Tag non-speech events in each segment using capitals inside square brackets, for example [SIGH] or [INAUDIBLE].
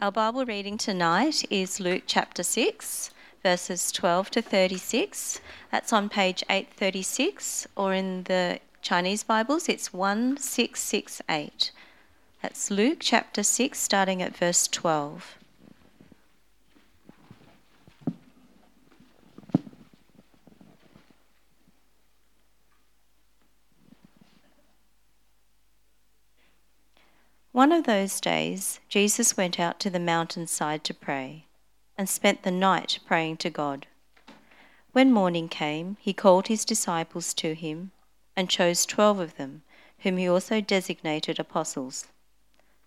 Our Bible reading tonight is Luke chapter 6, verses 12 to 36. That's on page 836, or in the Chinese Bibles, it's 1668. That's Luke chapter 6, starting at verse 12. One of those days, Jesus went out to the mountainside to pray, and spent the night praying to God. When morning came, he called his disciples to him, and chose twelve of them, whom he also designated apostles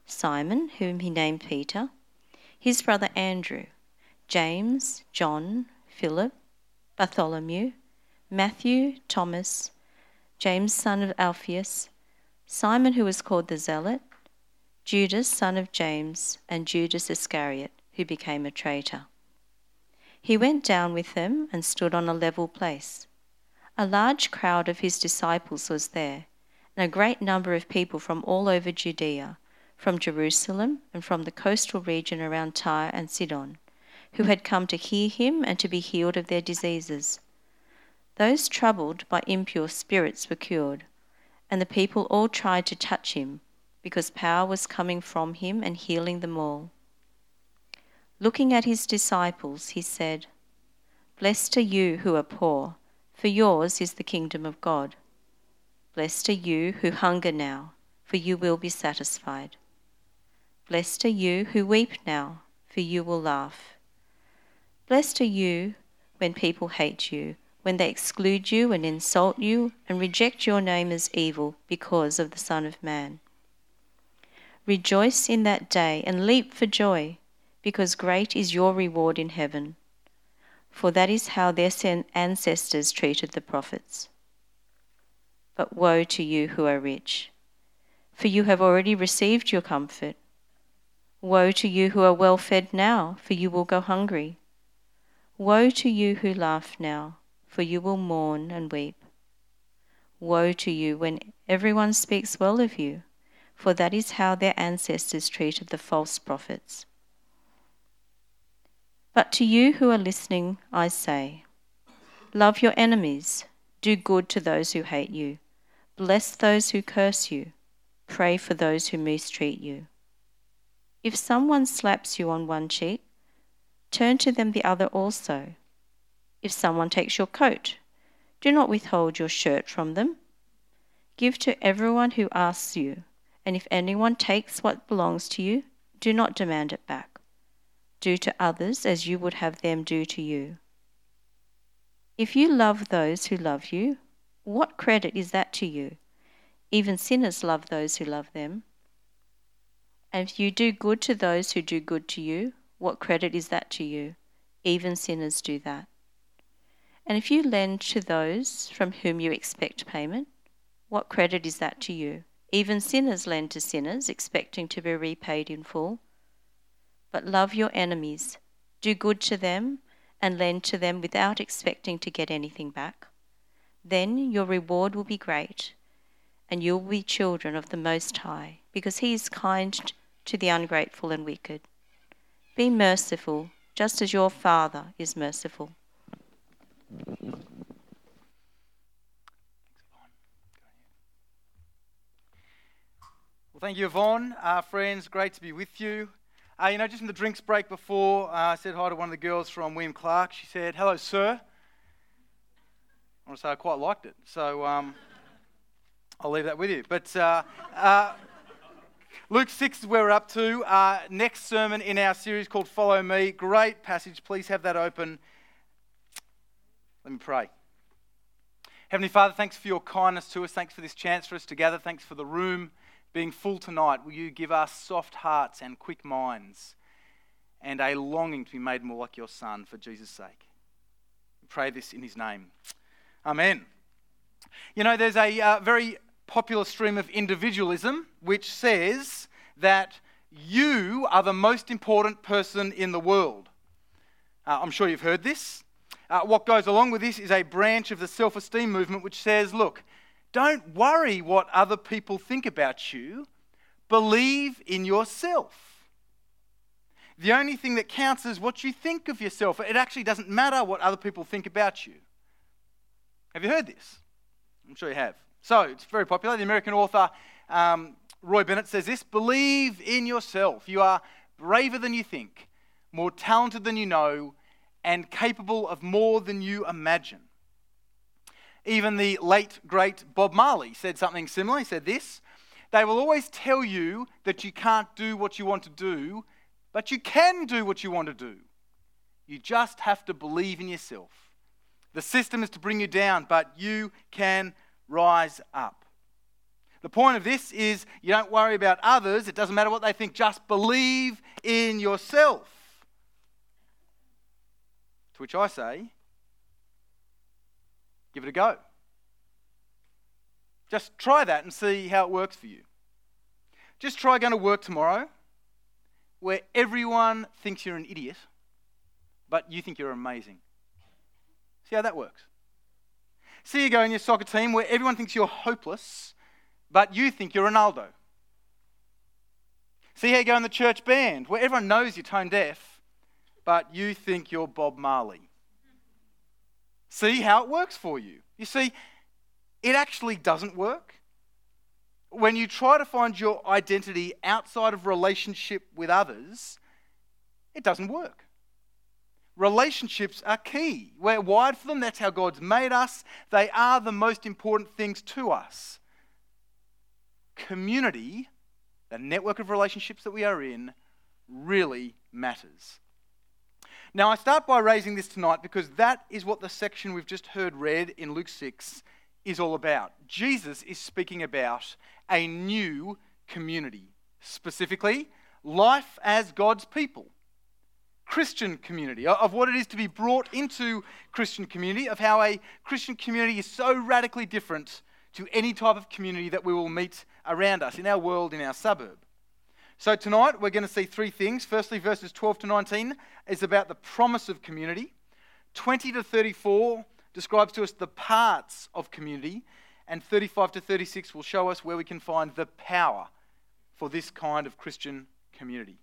Simon, whom he named Peter, his brother Andrew, James, John, Philip, Bartholomew, Matthew, Thomas, James, son of Alphaeus, Simon, who was called the Zealot, Judas, son of James, and Judas Iscariot, who became a traitor. He went down with them and stood on a level place. A large crowd of his disciples was there, and a great number of people from all over Judea, from Jerusalem, and from the coastal region around Tyre and Sidon, who had come to hear him and to be healed of their diseases. Those troubled by impure spirits were cured, and the people all tried to touch him because power was coming from him and healing them all. Looking at his disciples, he said, Blessed are you who are poor, for yours is the kingdom of God. Blessed are you who hunger now, for you will be satisfied. Blessed are you who weep now, for you will laugh. Blessed are you when people hate you, when they exclude you and insult you and reject your name as evil because of the Son of Man. Rejoice in that day and leap for joy, because great is your reward in heaven. For that is how their ancestors treated the prophets. But woe to you who are rich, for you have already received your comfort. Woe to you who are well fed now, for you will go hungry. Woe to you who laugh now, for you will mourn and weep. Woe to you when everyone speaks well of you for that is how their ancestors treated the false prophets. But to you who are listening, I say, Love your enemies, do good to those who hate you, bless those who curse you, pray for those who mistreat you. If someone slaps you on one cheek, turn to them the other also. If someone takes your coat, do not withhold your shirt from them. Give to everyone who asks you and if anyone takes what belongs to you, do not demand it back. Do to others as you would have them do to you. If you love those who love you, what credit is that to you? Even sinners love those who love them. And if you do good to those who do good to you, what credit is that to you? Even sinners do that. And if you lend to those from whom you expect payment, what credit is that to you? Even sinners lend to sinners, expecting to be repaid in full. But love your enemies, do good to them, and lend to them without expecting to get anything back. Then your reward will be great, and you will be children of the Most High, because He is kind to the ungrateful and wicked. Be merciful, just as your Father is merciful. Thank you, Yvonne. Uh, friends, great to be with you. Uh, you know, just in the drinks break before, uh, I said hi to one of the girls from William Clarke. She said, Hello, sir. I want to say I quite liked it. So um, [LAUGHS] I'll leave that with you. But uh, uh, Luke 6 is where we're up to. Next sermon in our series called Follow Me. Great passage. Please have that open. Let me pray. Heavenly Father, thanks for your kindness to us. Thanks for this chance for us to gather. Thanks for the room being full tonight, will you give us soft hearts and quick minds and a longing to be made more like your Son for Jesus' sake? We pray this in his name. Amen. You know, there's a uh, very popular stream of individualism which says that you are the most important person in the world. Uh, I'm sure you've heard this. Uh, what goes along with this is a branch of the self esteem movement which says, look, don't worry what other people think about you. Believe in yourself. The only thing that counts is what you think of yourself. It actually doesn't matter what other people think about you. Have you heard this? I'm sure you have. So, it's very popular. The American author um, Roy Bennett says this Believe in yourself. You are braver than you think, more talented than you know, and capable of more than you imagine. Even the late, great Bob Marley said something similar. He said this They will always tell you that you can't do what you want to do, but you can do what you want to do. You just have to believe in yourself. The system is to bring you down, but you can rise up. The point of this is you don't worry about others, it doesn't matter what they think, just believe in yourself. To which I say, give it a go. Just try that and see how it works for you. Just try going to work tomorrow where everyone thinks you're an idiot, but you think you're amazing. See how that works. See you go in your soccer team where everyone thinks you're hopeless, but you think you're Ronaldo. See how you go in the church band where everyone knows you're tone deaf, but you think you're Bob Marley. See how it works for you. You see, it actually doesn't work. When you try to find your identity outside of relationship with others, it doesn't work. Relationships are key. We're wired for them. That's how God's made us. They are the most important things to us. Community, the network of relationships that we are in, really matters. Now, I start by raising this tonight because that is what the section we've just heard read in Luke 6 is all about. Jesus is speaking about a new community, specifically, life as God's people. Christian community, of what it is to be brought into Christian community, of how a Christian community is so radically different to any type of community that we will meet around us in our world, in our suburb. So tonight we're going to see three things. Firstly, verses 12 to 19 is about the promise of community. 20 to 34 describes to us the parts of community. And 35 to 36 will show us where we can find the power for this kind of Christian community.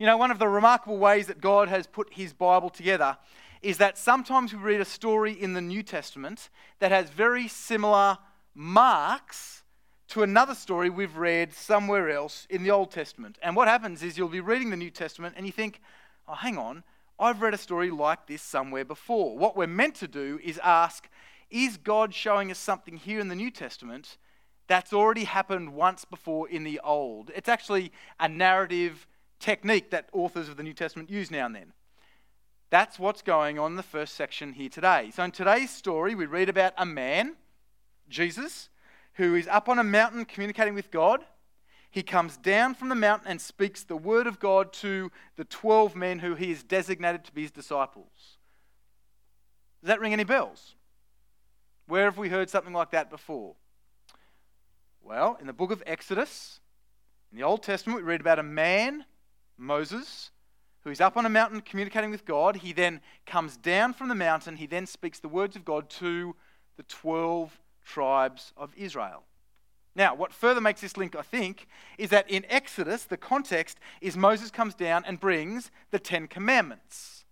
You know, one of the remarkable ways that God has put his Bible together is that sometimes we read a story in the New Testament that has very similar marks to another story we've read somewhere else in the Old Testament. And what happens is you'll be reading the New Testament and you think, oh, hang on, I've read a story like this somewhere before. What we're meant to do is ask, is God showing us something here in the New Testament that's already happened once before in the Old? It's actually a narrative technique that authors of the New Testament use now and then. That's what's going on in the first section here today. So, in today's story, we read about a man, Jesus, who is up on a mountain communicating with God. He comes down from the mountain and speaks the word of God to the 12 men who he has designated to be his disciples. Does that ring any bells? Where have we heard something like that before? Well, in the book of Exodus, in the Old Testament, we read about a man Moses, who is up on a mountain communicating with God. He then comes down from the mountain. He then speaks the words of God to the 12 tribes of Israel. Now, what further makes this link, I think, is that in Exodus, the context is Moses comes down and brings the Ten Commandments.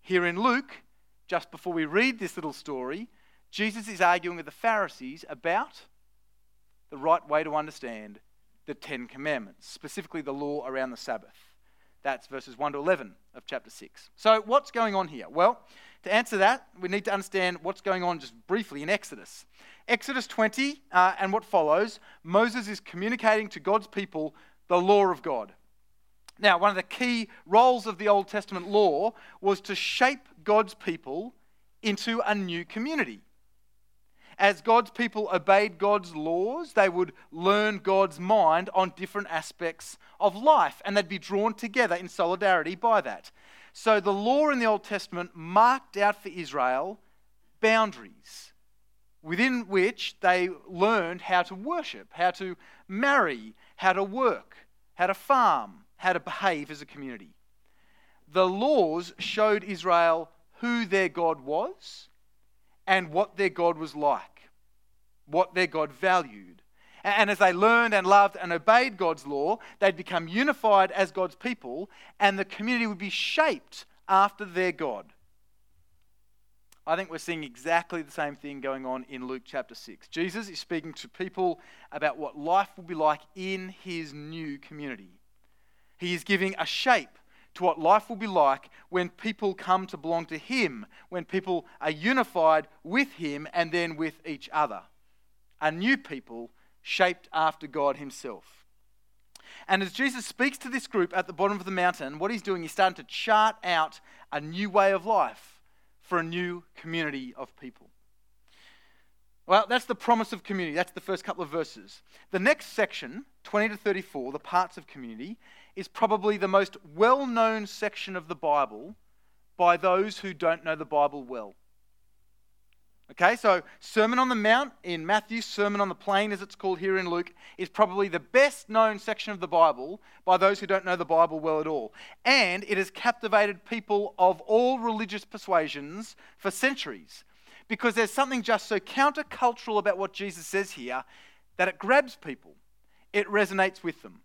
Here in Luke, just before we read this little story, Jesus is arguing with the Pharisees about the right way to understand the Ten Commandments, specifically the law around the Sabbath. That's verses 1 to 11 of chapter 6. So, what's going on here? Well, to answer that, we need to understand what's going on just briefly in Exodus. Exodus 20 uh, and what follows, Moses is communicating to God's people the law of God. Now, one of the key roles of the Old Testament law was to shape God's people into a new community as God's people obeyed God's laws, they would learn God's mind on different aspects of life, and they'd be drawn together in solidarity by that. So the law in the Old Testament marked out for Israel boundaries within which they learned how to worship, how to marry, how to work, how to farm, how to behave as a community. The laws showed Israel who their God was and what their God was like what their God valued. And as they learned and loved and obeyed God's law, they'd become unified as God's people, and the community would be shaped after their God. I think we're seeing exactly the same thing going on in Luke chapter 6. Jesus is speaking to people about what life will be like in his new community. He is giving a shape to what life will be like when people come to belong to him, when people are unified with him and then with each other. A new people shaped after God himself. And as Jesus speaks to this group at the bottom of the mountain, what he's doing is starting to chart out a new way of life for a new community of people. Well, that's the promise of community. That's the first couple of verses. The next section, 20 to 34, the parts of community, is probably the most well known section of the Bible by those who don't know the Bible well. Okay, so Sermon on the Mount in Matthew, Sermon on the Plain, as it's called here in Luke, is probably the best known section of the Bible by those who don't know the Bible well at all. And it has captivated people of all religious persuasions for centuries because there's something just so countercultural about what Jesus says here that it grabs people, it resonates with them.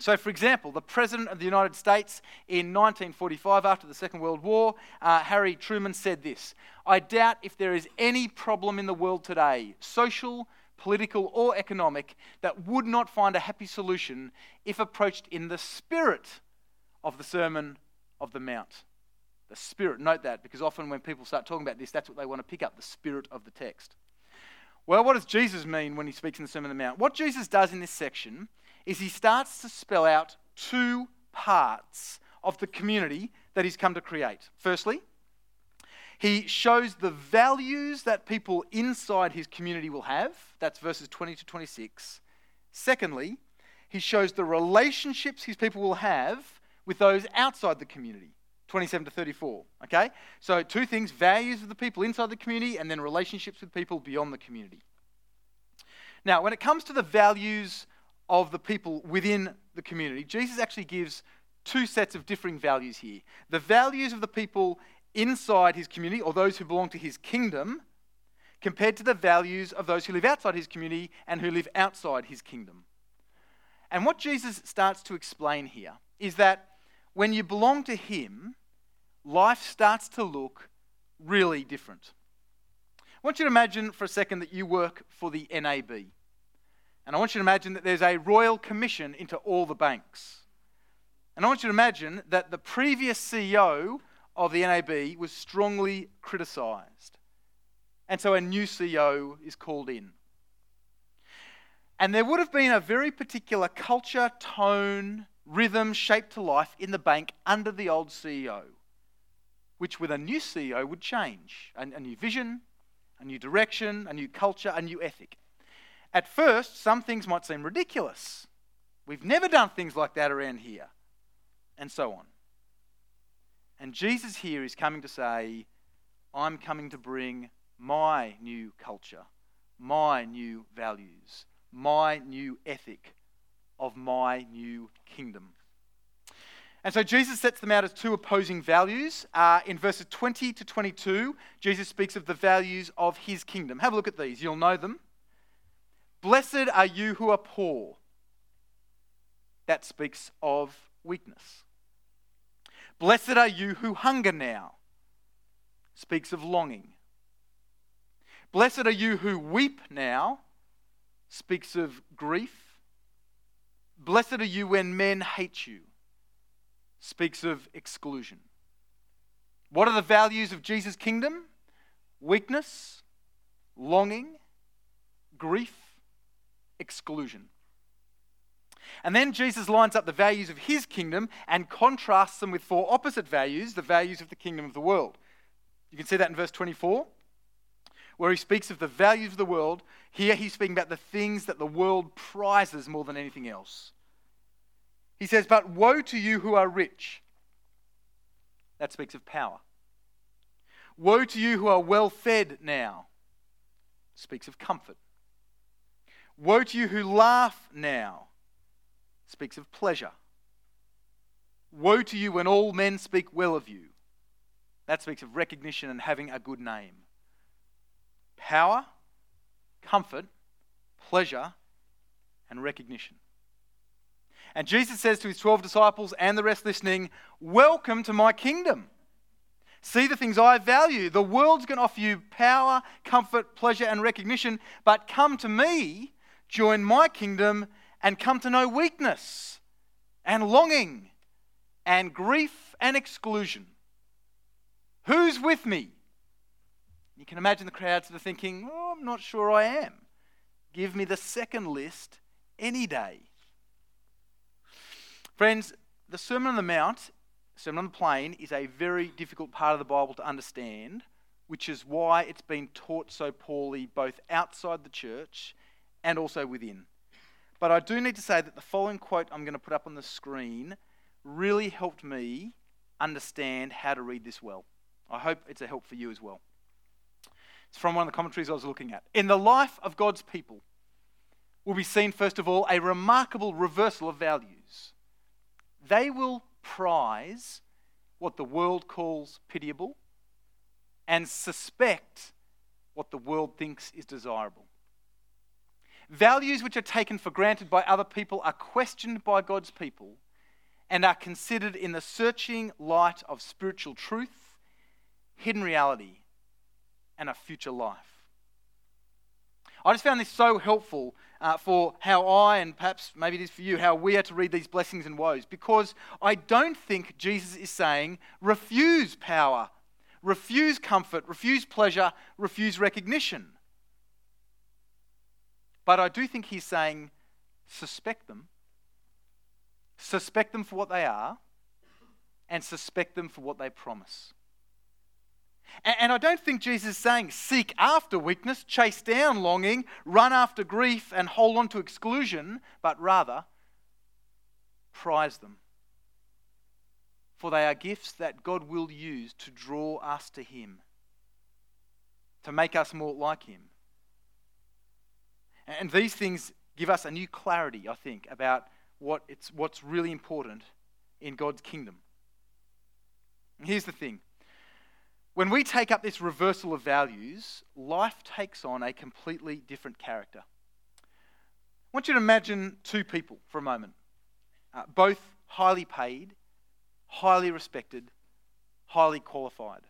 So, for example, the President of the United States in 1945, after the Second World War, uh, Harry Truman said this I doubt if there is any problem in the world today, social, political, or economic, that would not find a happy solution if approached in the spirit of the Sermon of the Mount. The spirit, note that, because often when people start talking about this, that's what they want to pick up the spirit of the text. Well, what does Jesus mean when he speaks in the Sermon on the Mount? What Jesus does in this section is he starts to spell out two parts of the community that he's come to create. Firstly, he shows the values that people inside his community will have. That's verses 20 to 26. Secondly, he shows the relationships his people will have with those outside the community. 27 to 34. Okay? So, two things values of the people inside the community, and then relationships with people beyond the community. Now, when it comes to the values of the people within the community, Jesus actually gives two sets of differing values here. The values of the people inside his community, or those who belong to his kingdom, compared to the values of those who live outside his community and who live outside his kingdom. And what Jesus starts to explain here is that when you belong to him, life starts to look really different. I want you to imagine for a second that you work for the NAB. And I want you to imagine that there's a royal commission into all the banks. And I want you to imagine that the previous CEO of the NAB was strongly criticised. And so a new CEO is called in. And there would have been a very particular culture, tone, rhythm shaped to life in the bank under the old CEO, which with a new CEO would change a, a new vision, a new direction, a new culture, a new ethic. At first, some things might seem ridiculous. We've never done things like that around here, and so on. And Jesus here is coming to say, I'm coming to bring my new culture, my new values, my new ethic of my new kingdom. And so Jesus sets them out as two opposing values. Uh, in verses 20 to 22, Jesus speaks of the values of his kingdom. Have a look at these, you'll know them. Blessed are you who are poor. That speaks of weakness. Blessed are you who hunger now. Speaks of longing. Blessed are you who weep now. Speaks of grief. Blessed are you when men hate you. Speaks of exclusion. What are the values of Jesus' kingdom? Weakness, longing, grief, exclusion. And then Jesus lines up the values of his kingdom and contrasts them with four opposite values, the values of the kingdom of the world. You can see that in verse 24, where he speaks of the values of the world. Here he's speaking about the things that the world prizes more than anything else. He says, But woe to you who are rich. That speaks of power. Woe to you who are well fed now. Speaks of comfort. Woe to you who laugh now, speaks of pleasure. Woe to you when all men speak well of you. That speaks of recognition and having a good name. Power, comfort, pleasure, and recognition. And Jesus says to his 12 disciples and the rest listening, Welcome to my kingdom. See the things I value. The world's going to offer you power, comfort, pleasure, and recognition, but come to me, join my kingdom, and come to know weakness and longing and grief and exclusion. Who's with me? You can imagine the crowds that are thinking, oh, I'm not sure I am. Give me the second list any day. Friends, the Sermon on the Mount Sermon on the Plain is a very difficult part of the Bible to understand, which is why it's been taught so poorly both outside the church and also within. But I do need to say that the following quote I'm going to put up on the screen really helped me understand how to read this well. I hope it's a help for you as well. It's from one of the commentaries I was looking at. In the life of God's people will be seen, first of all, a remarkable reversal of values. They will prize what the world calls pitiable and suspect what the world thinks is desirable. Values which are taken for granted by other people are questioned by God's people and are considered in the searching light of spiritual truth, hidden reality, and a future life. I just found this so helpful uh, for how I, and perhaps maybe it is for you, how we are to read these blessings and woes. Because I don't think Jesus is saying, refuse power, refuse comfort, refuse pleasure, refuse recognition. But I do think he's saying, suspect them, suspect them for what they are, and suspect them for what they promise. And I don't think Jesus is saying seek after weakness, chase down longing, run after grief, and hold on to exclusion, but rather prize them. For they are gifts that God will use to draw us to Him, to make us more like Him. And these things give us a new clarity, I think, about what it's, what's really important in God's kingdom. here's the thing when we take up this reversal of values, life takes on a completely different character. I want you to imagine two people for a moment, uh, both highly paid, highly respected, highly qualified.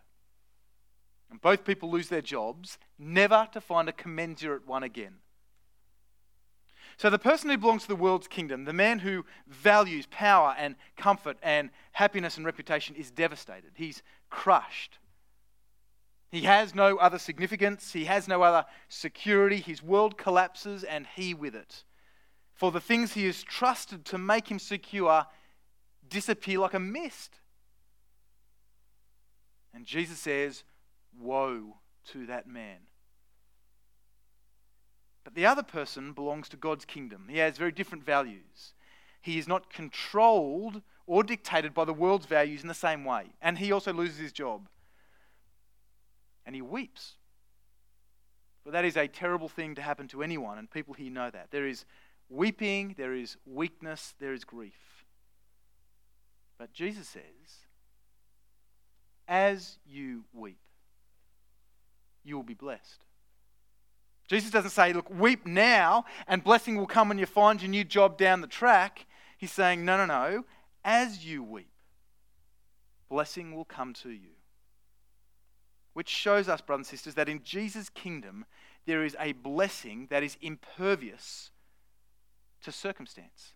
And both people lose their jobs, never to find a commensurate one again. So, the person who belongs to the world's kingdom, the man who values power and comfort and happiness and reputation, is devastated. He's crushed. He has no other significance, he has no other security. His world collapses and he with it. For the things he has trusted to make him secure disappear like a mist. And Jesus says, Woe to that man. But the other person belongs to God's kingdom. He has very different values. He is not controlled or dictated by the world's values in the same way. And he also loses his job and he weeps. For that is a terrible thing to happen to anyone, and people here know that. There is weeping, there is weakness, there is grief. But Jesus says, as you weep, you will be blessed. Jesus doesn't say, look, weep now and blessing will come when you find your new job down the track. He's saying, no, no, no. As you weep, blessing will come to you which shows us, brothers and sisters, that in Jesus' kingdom there is a blessing that is impervious to circumstance.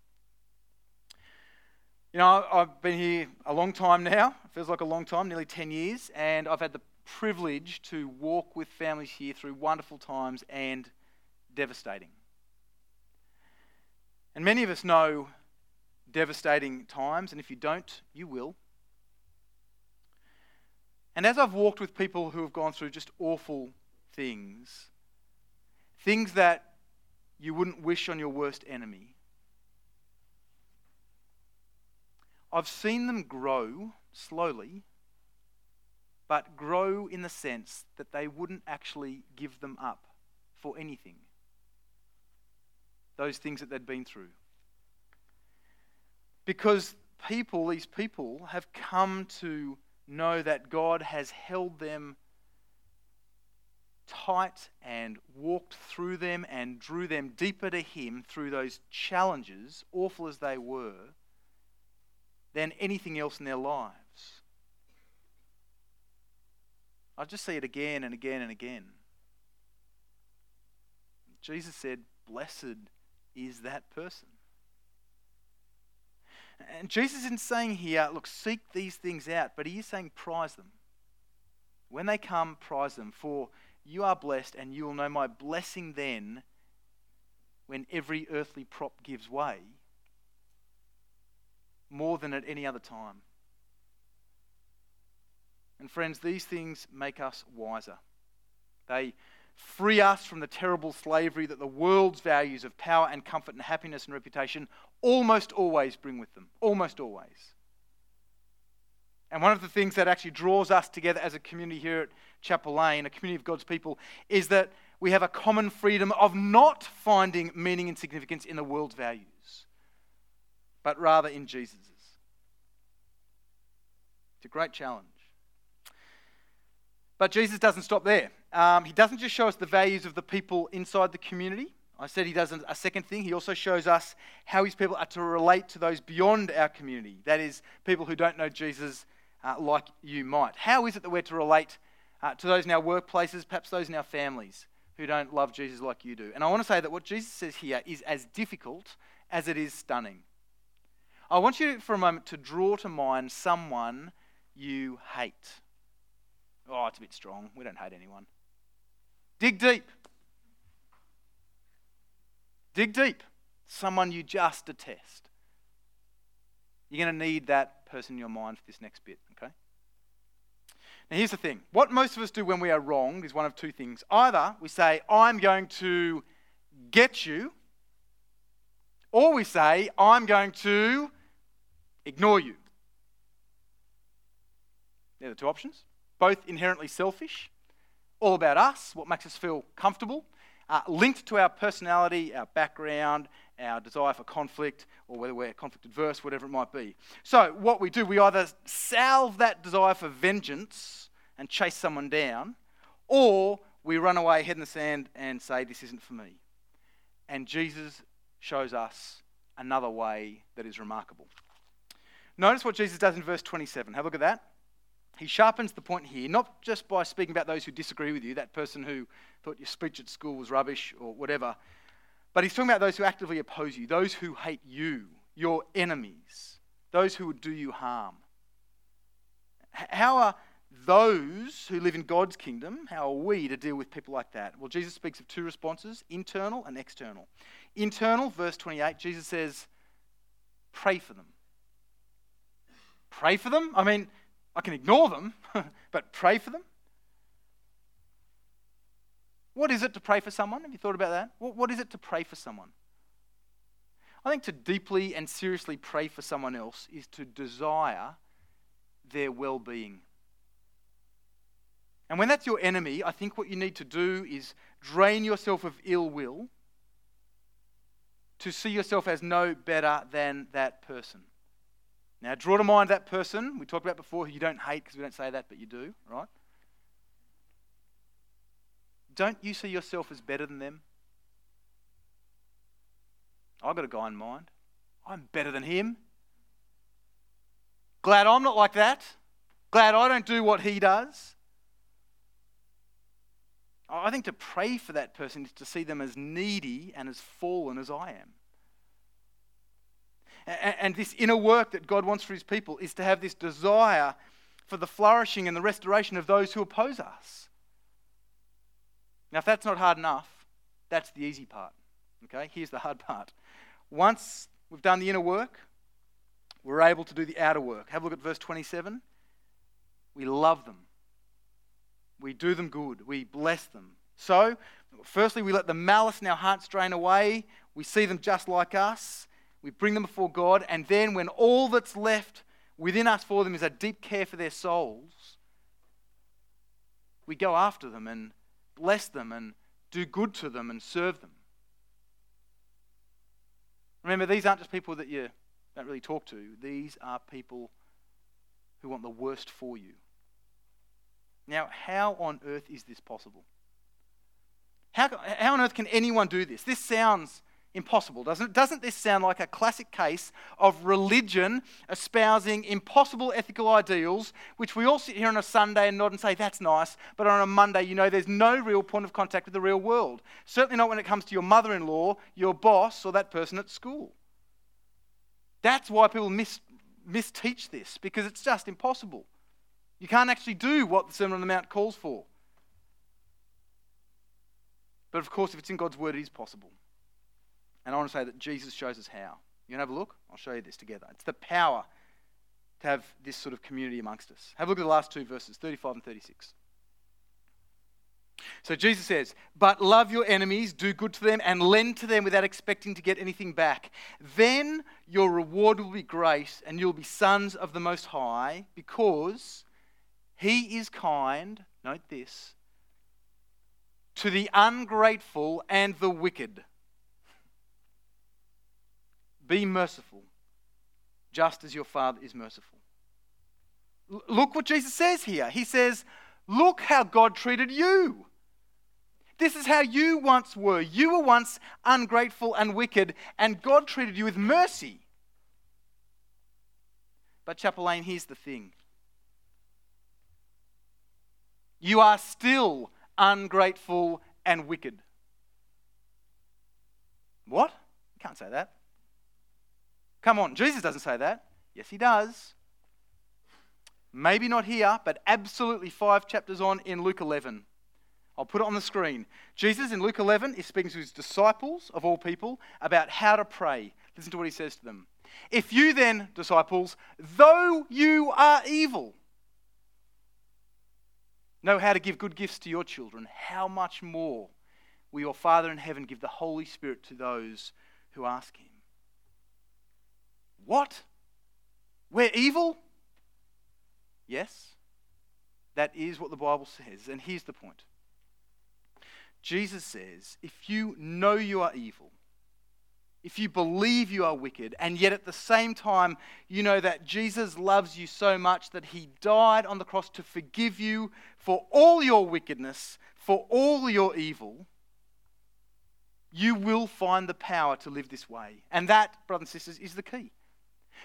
You know, I've been here a long time now. It feels like a long time, nearly 10 years, and I've had the privilege to walk with families here through wonderful times and devastating. And many of us know devastating times, and if you don't, you will. And as I've walked with people who have gone through just awful things, things that you wouldn't wish on your worst enemy, I've seen them grow slowly, but grow in the sense that they wouldn't actually give them up for anything. Those things that they'd been through. Because people, these people, have come to know that God has held them tight and walked through them and drew them deeper to Him through those challenges, awful as they were, than anything else in their lives. I just see it again and again and again. Jesus said, Blessed is that person. And Jesus isn't saying here, look, seek these things out, but he is saying prize them. When they come, prize them, for you are blessed, and you will know my blessing then when every earthly prop gives way more than at any other time. And friends, these things make us wiser. They free us from the terrible slavery that the world's values of power and comfort and happiness and reputation almost always bring with them. Almost always. And one of the things that actually draws us together as a community here at Chapel Lane, a community of God's people, is that we have a common freedom of not finding meaning and significance in the world's values, but rather in Jesus's. It's a great challenge. But Jesus doesn't stop there. Um, he doesn't just show us the values of the people inside the community. I said he does a second thing. He also shows us how his people are to relate to those beyond our community. That is, people who don't know Jesus uh, like you might. How is it that we're to relate uh, to those in our workplaces, perhaps those in our families who don't love Jesus like you do? And I want to say that what Jesus says here is as difficult as it is stunning. I want you for a moment to draw to mind someone you hate. Oh, it's a bit strong. We don't hate anyone. Dig deep. Dig deep. Someone you just detest. You're going to need that person in your mind for this next bit, okay? Now, here's the thing what most of us do when we are wronged is one of two things. Either we say, I'm going to get you, or we say, I'm going to ignore you. They're the two options both inherently selfish, all about us, what makes us feel comfortable, uh, linked to our personality, our background, our desire for conflict, or whether we're conflict adverse, whatever it might be. So, what we do, we either salve that desire for vengeance and chase someone down, or we run away, head in the sand, and say, This isn't for me. And Jesus shows us another way that is remarkable. Notice what Jesus does in verse 27. Have a look at that. He sharpens the point here, not just by speaking about those who disagree with you, that person who thought your speech at school was rubbish or whatever, but he's talking about those who actively oppose you, those who hate you, your enemies, those who would do you harm. How are those who live in God's kingdom, how are we to deal with people like that? Well, Jesus speaks of two responses internal and external. Internal, verse 28, Jesus says, pray for them. Pray for them? I mean, I can ignore them, [LAUGHS] but pray for them? What is it to pray for someone? Have you thought about that? What is it to pray for someone? I think to deeply and seriously pray for someone else is to desire their well being. And when that's your enemy, I think what you need to do is drain yourself of ill will to see yourself as no better than that person. Now, draw to mind that person we talked about before who you don't hate because we don't say that, but you do, right? Don't you see yourself as better than them? I've got a guy in mind. I'm better than him. Glad I'm not like that. Glad I don't do what he does. I think to pray for that person is to see them as needy and as fallen as I am. And this inner work that God wants for his people is to have this desire for the flourishing and the restoration of those who oppose us. Now, if that's not hard enough, that's the easy part. Okay, here's the hard part. Once we've done the inner work, we're able to do the outer work. Have a look at verse 27. We love them, we do them good, we bless them. So, firstly, we let the malice in our hearts drain away. We see them just like us we bring them before God, and then when all that's left within us for them is a deep care for their souls, we go after them and bless them and do good to them and serve them. Remember, these aren't just people that you don't really talk to, these are people who want the worst for you. Now, how on earth is this possible? How, how on earth can anyone do this? This sounds impossible, doesn't? Doesn't this sound like a classic case of religion espousing impossible ethical ideals, which we all sit here on a Sunday and nod and say, that's nice, but on a Monday, you know, there's no real point of contact with the real world. Certainly not when it comes to your mother in law, your boss, or that person at school. That's why people mis- misteach this, because it's just impossible. You can't actually do what the Sermon on the Mount calls for. But of course, if it's in God's Word, it is possible. And I want to say that Jesus shows us how. You want to have a look? I'll show you this together. It's the power to have this sort of community amongst us. Have a look at the last two verses, 35 and 36. So Jesus says, But love your enemies, do good to them, and lend to them without expecting to get anything back. Then your reward will be great, and you'll be sons of the Most High, because He is kind, note this, to the ungrateful and the wicked. Be merciful, just as your Father is merciful. L- look what Jesus says here. He says, Look how God treated you. This is how you once were. You were once ungrateful and wicked, and God treated you with mercy. But, Chapel here's the thing you are still ungrateful and wicked. What? You can't say that. Come on, Jesus doesn't say that. Yes, he does. Maybe not here, but absolutely five chapters on in Luke 11. I'll put it on the screen. Jesus in Luke 11 is speaking to his disciples, of all people, about how to pray. Listen to what he says to them. If you then, disciples, though you are evil, know how to give good gifts to your children, how much more will your Father in heaven give the Holy Spirit to those who ask him? What? We're evil? Yes, that is what the Bible says. And here's the point Jesus says, if you know you are evil, if you believe you are wicked, and yet at the same time you know that Jesus loves you so much that he died on the cross to forgive you for all your wickedness, for all your evil, you will find the power to live this way. And that, brothers and sisters, is the key.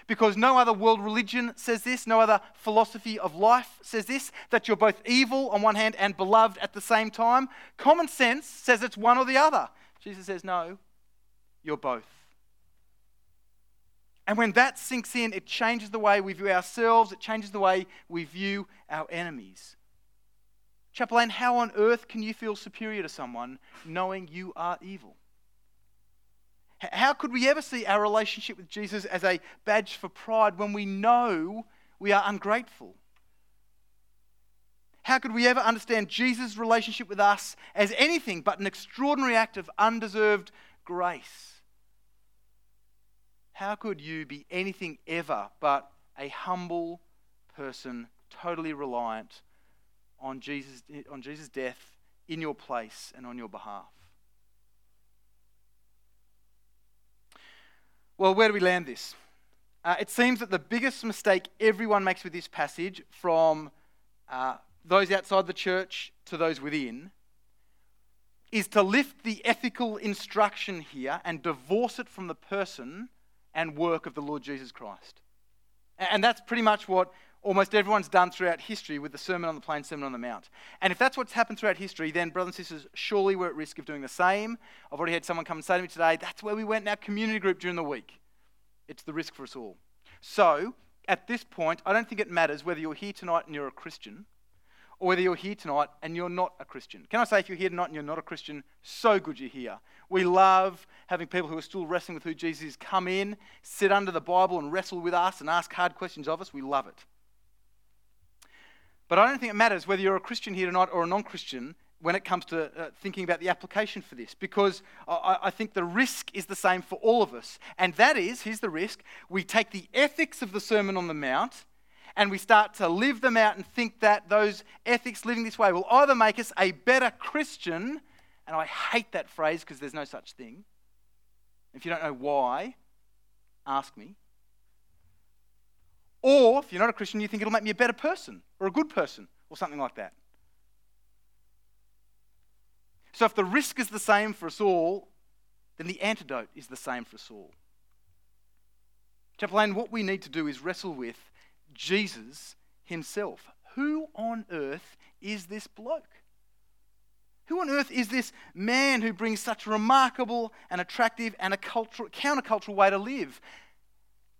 Because no other world religion says this, no other philosophy of life says this, that you're both evil on one hand and beloved at the same time. Common sense says it's one or the other. Jesus says, no, you're both. And when that sinks in, it changes the way we view ourselves, it changes the way we view our enemies. Chapel Lane, how on earth can you feel superior to someone knowing you are evil? How could we ever see our relationship with Jesus as a badge for pride when we know we are ungrateful? How could we ever understand Jesus' relationship with us as anything but an extraordinary act of undeserved grace? How could you be anything ever but a humble person, totally reliant on Jesus, on Jesus' death in your place and on your behalf? Well, where do we land this? Uh, it seems that the biggest mistake everyone makes with this passage, from uh, those outside the church to those within, is to lift the ethical instruction here and divorce it from the person and work of the Lord Jesus Christ. And that's pretty much what almost everyone's done throughout history with the Sermon on the Plain, Sermon on the Mount. And if that's what's happened throughout history, then, brothers and sisters, surely we're at risk of doing the same. I've already had someone come and say to me today, that's where we went in our community group during the week. It's the risk for us all. So, at this point, I don't think it matters whether you're here tonight and you're a Christian or whether you're here tonight and you're not a Christian. Can I say, if you're here tonight and you're not a Christian, so good you're here. We love having people who are still wrestling with who Jesus is come in, sit under the Bible and wrestle with us and ask hard questions of us. We love it. But I don't think it matters whether you're a Christian here tonight or a non Christian when it comes to uh, thinking about the application for this, because I, I think the risk is the same for all of us. And that is here's the risk we take the ethics of the Sermon on the Mount and we start to live them out and think that those ethics living this way will either make us a better Christian, and I hate that phrase because there's no such thing. If you don't know why, ask me. Or, if you're not a Christian, you think it'll make me a better person or a good person or something like that. So if the risk is the same for us all, then the antidote is the same for us all. Chapel Lane, what we need to do is wrestle with Jesus himself. Who on earth is this bloke? Who on earth is this man who brings such a remarkable and attractive and a cultural, countercultural way to live?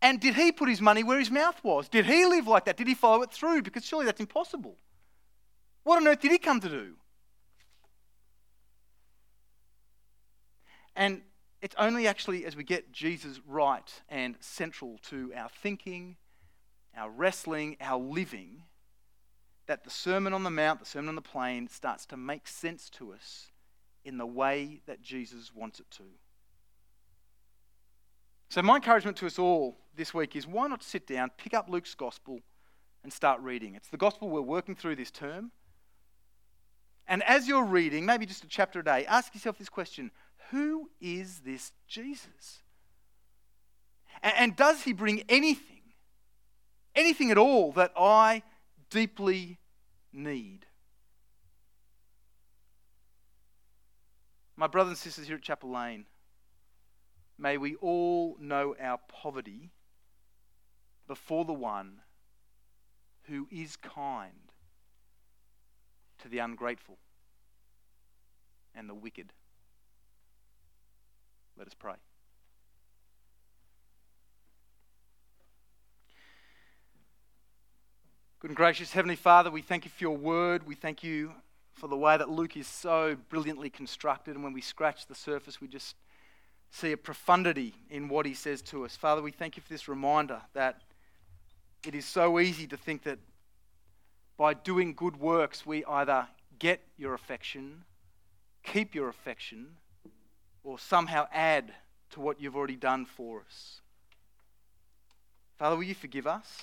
And did he put his money where his mouth was? Did he live like that? Did he follow it through? Because surely that's impossible. What on earth did he come to do? And it's only actually as we get Jesus right and central to our thinking, our wrestling, our living, that the Sermon on the Mount, the Sermon on the Plain, starts to make sense to us in the way that Jesus wants it to. So, my encouragement to us all this week is why not sit down, pick up Luke's Gospel, and start reading? It's the Gospel we're working through this term. And as you're reading, maybe just a chapter a day, ask yourself this question Who is this Jesus? And, does he bring anything, anything at all that I deeply need? My brothers and sisters here at Chapel Lane, May we all know our poverty before the one who is kind to the ungrateful and the wicked. Let us pray. Good and gracious Heavenly Father, we thank you for your word. We thank you for the way that Luke is so brilliantly constructed. And when we scratch the surface, we just see a profundity in what he says to us. Father, we thank you for this reminder that it is so easy to think that by doing good works, we either get your affection, keep your affection, or somehow add to what you've already done for us. Father, will you forgive us?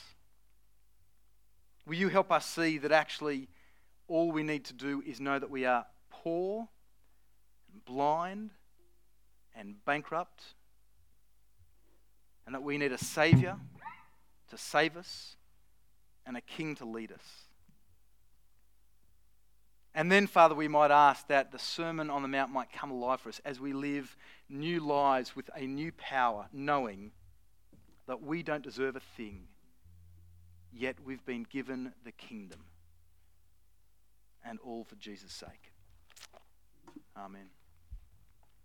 Will you help us see that actually all we need to do is know that we are poor, blind, and bankrupt, and that we need a Savior to save us and a King to lead us. And then, Father, we might ask that the Sermon on the Mount might come alive for us as we live new lives with a new power, knowing that we don't deserve a thing, yet we've been given the kingdom. And all for Jesus' sake. Amen.